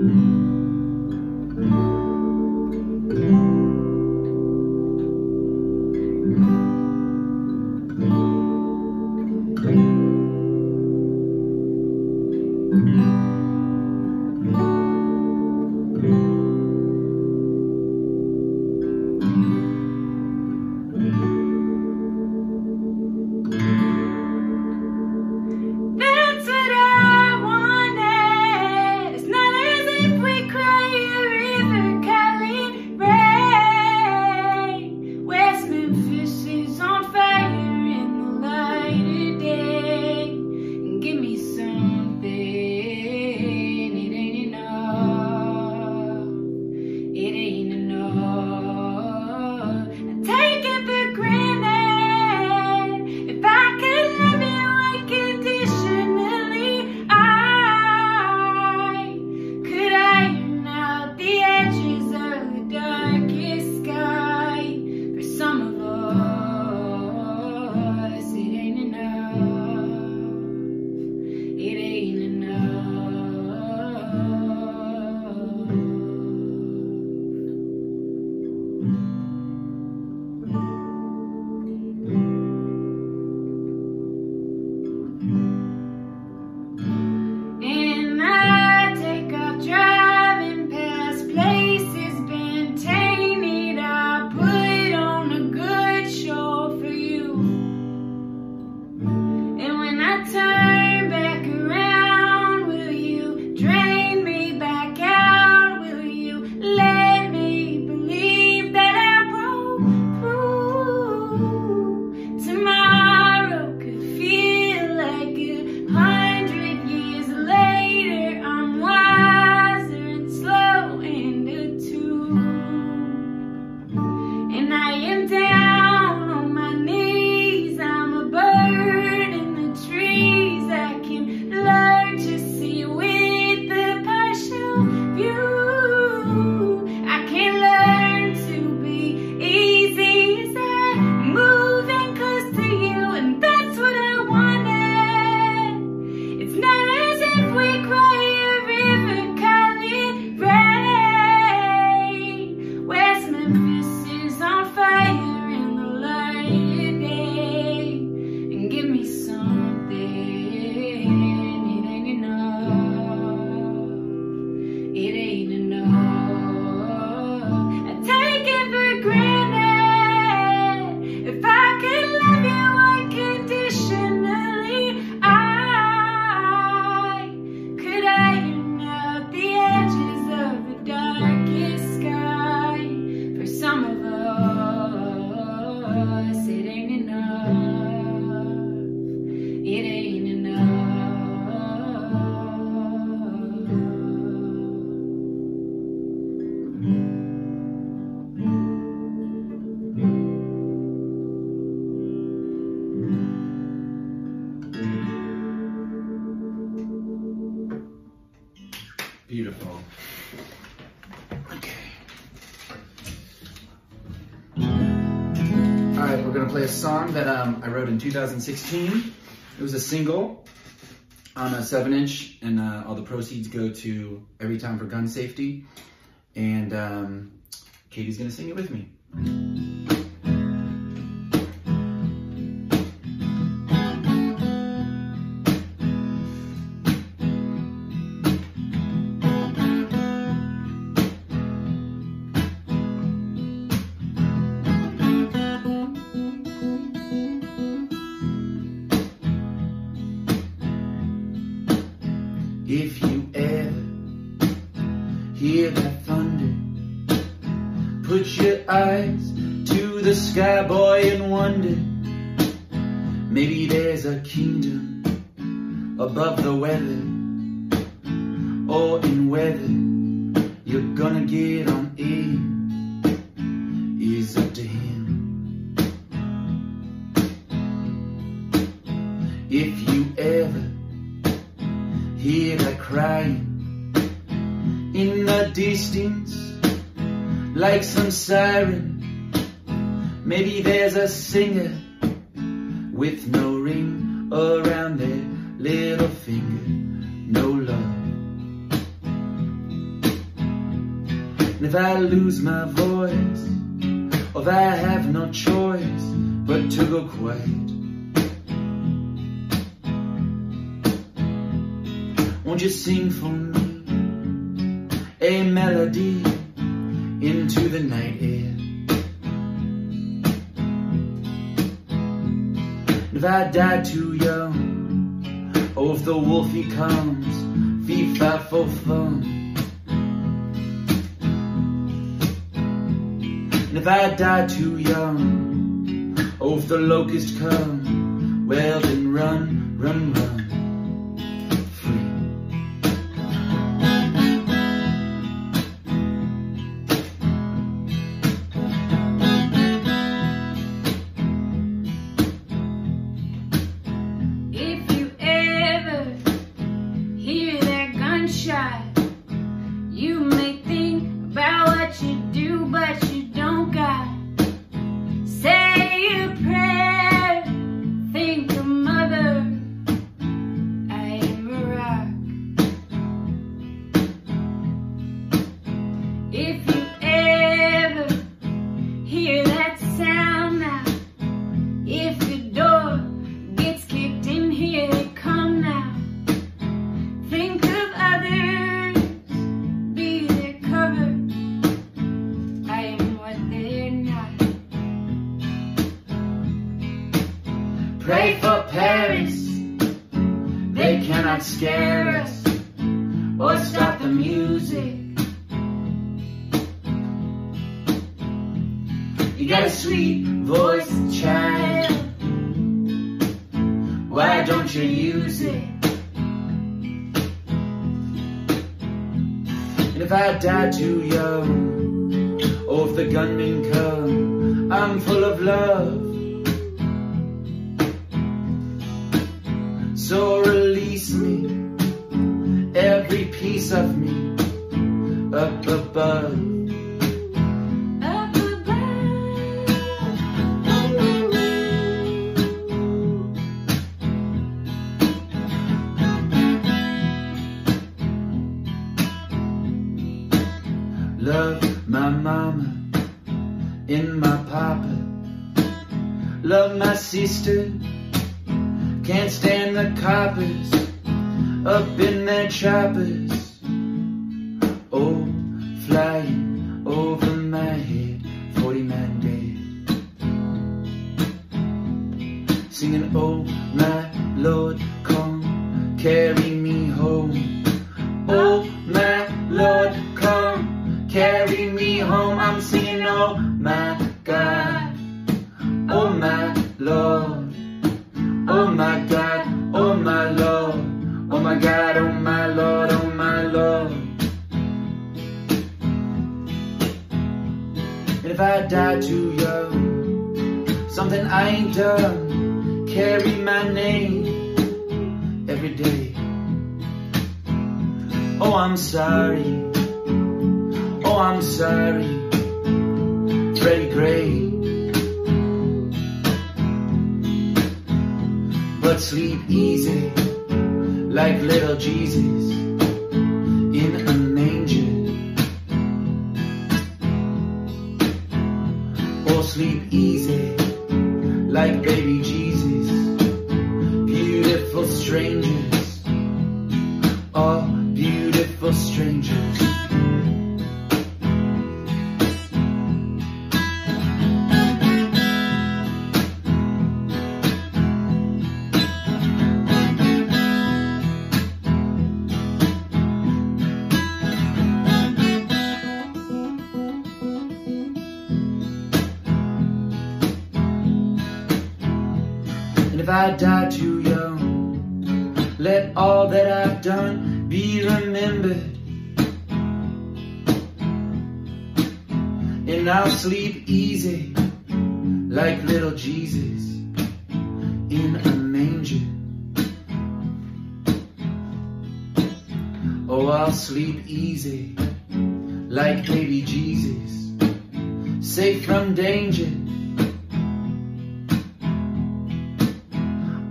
嗯。Beautiful. Okay. All right, we're gonna play a song that um, I wrote in 2016. It was a single on a seven inch and uh, all the proceeds go to Everytown for Gun Safety. And um, Katie's gonna sing it with me. Sky, boy, and wonder. Maybe there's a kingdom above the weather, or in weather you're gonna get on in is up to him. If you ever hear that crying in the distance like some siren. Maybe there's a singer with no ring around their little finger, no love. And if I lose my voice, or if I have no choice but to go quiet. Won't you sing for me a melody into the night if I die too young, or if the wolfie comes, fee fi fo fum. And if I die too young, or if the locust come, well then run, run, run. Use it? And if I die too young, or if the gunmen come, I'm full of love. So release me, every piece of me, up above. Love my sister. Can't stand the coppers up in their choppers. I die too young, something I ain't done, carry my name every day. Oh, I'm sorry, oh, I'm sorry, Freddie Gray. but sleep easy like little Jesus oh beautiful strangers. Sleep easy like little Jesus in a manger. Oh, I'll sleep easy like baby Jesus, safe from danger.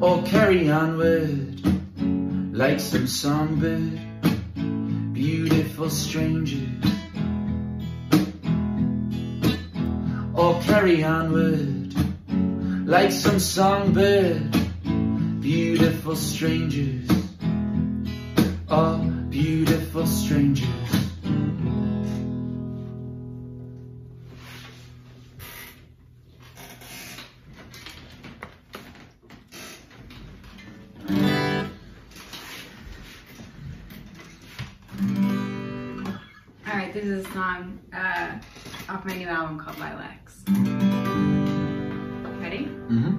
or carry onward like some songbird, beautiful strangers. carry onward like some songbird. Beautiful strangers, oh, beautiful strangers. All right, this is a song uh, off my new album called Lilac. Mm-hmm.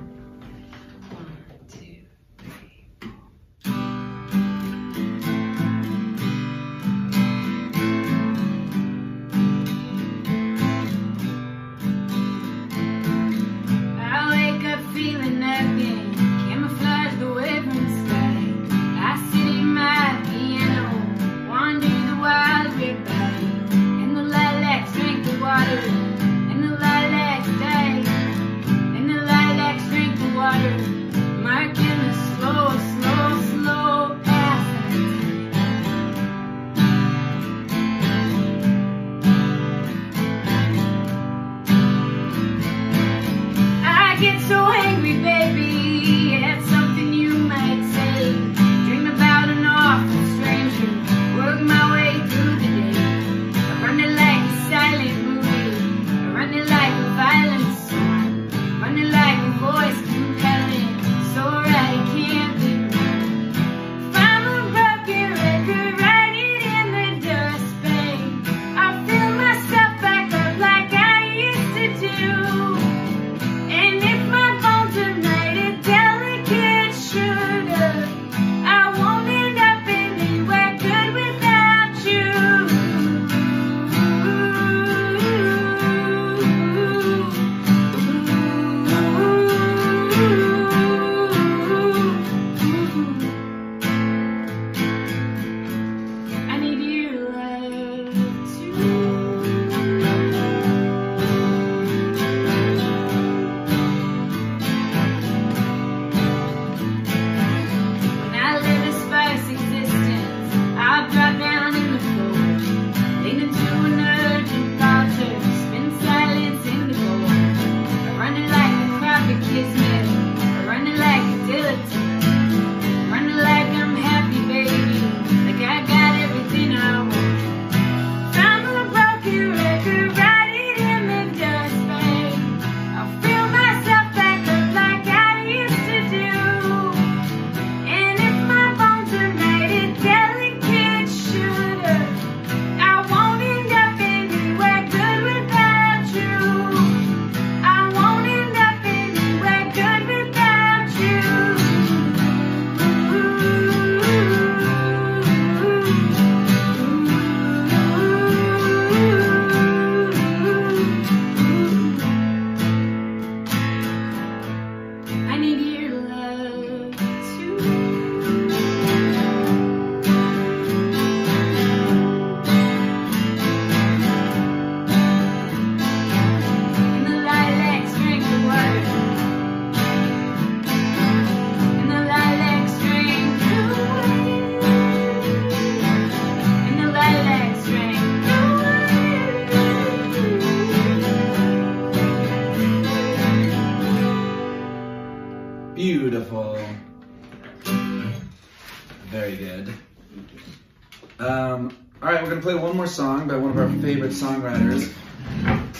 going to play one more song by one of our favorite songwriters,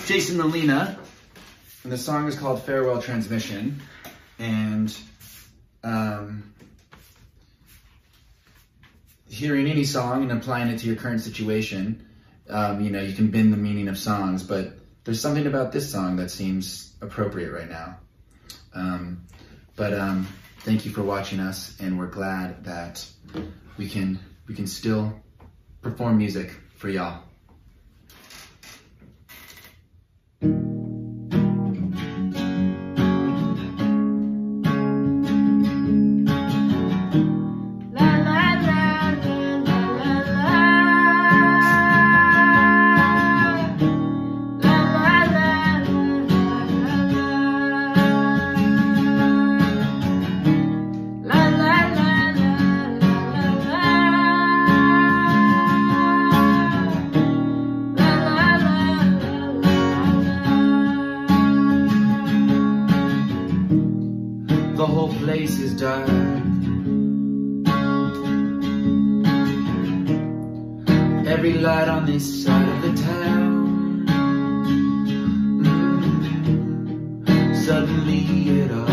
Jason Molina. And the song is called Farewell Transmission. And um, hearing any song and applying it to your current situation, um, you know, you can bend the meaning of songs, but there's something about this song that seems appropriate right now. Um, but um, thank you for watching us, and we're glad that we can we can still perform music for y'all. every light on this side of the town mm -hmm. Suddenly it all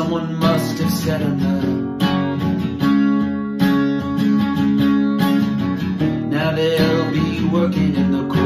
Someone must have said enough. Now they'll be working in the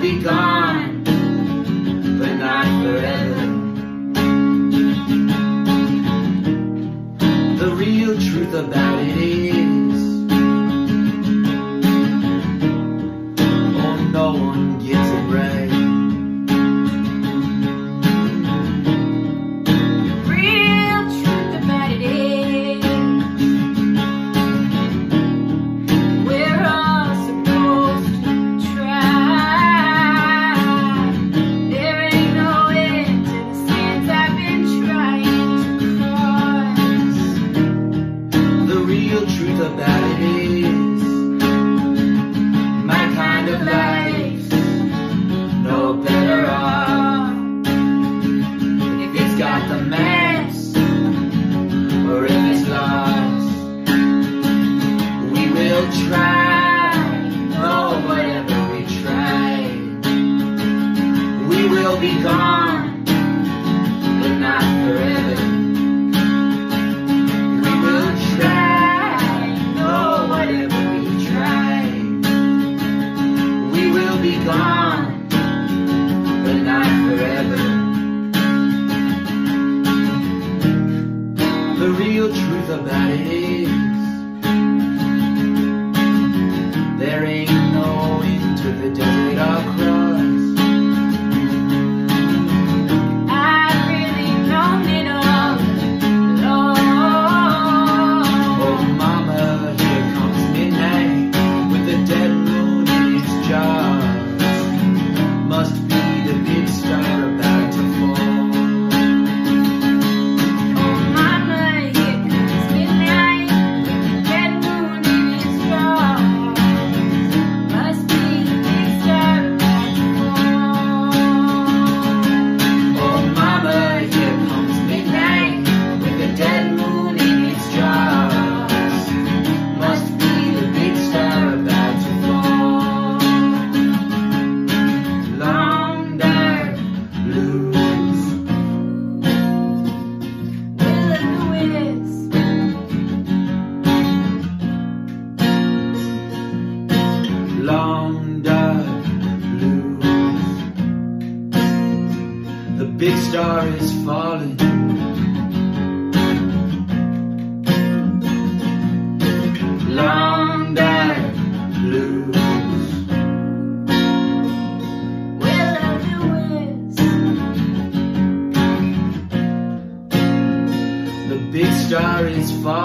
be gone. the daddy the bad it is. There ain't no end to the desert.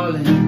darling.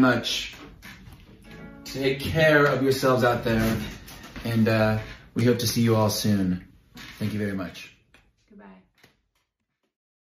much. Take care of yourselves out there, and uh, we hope to see you all soon. Thank you very much.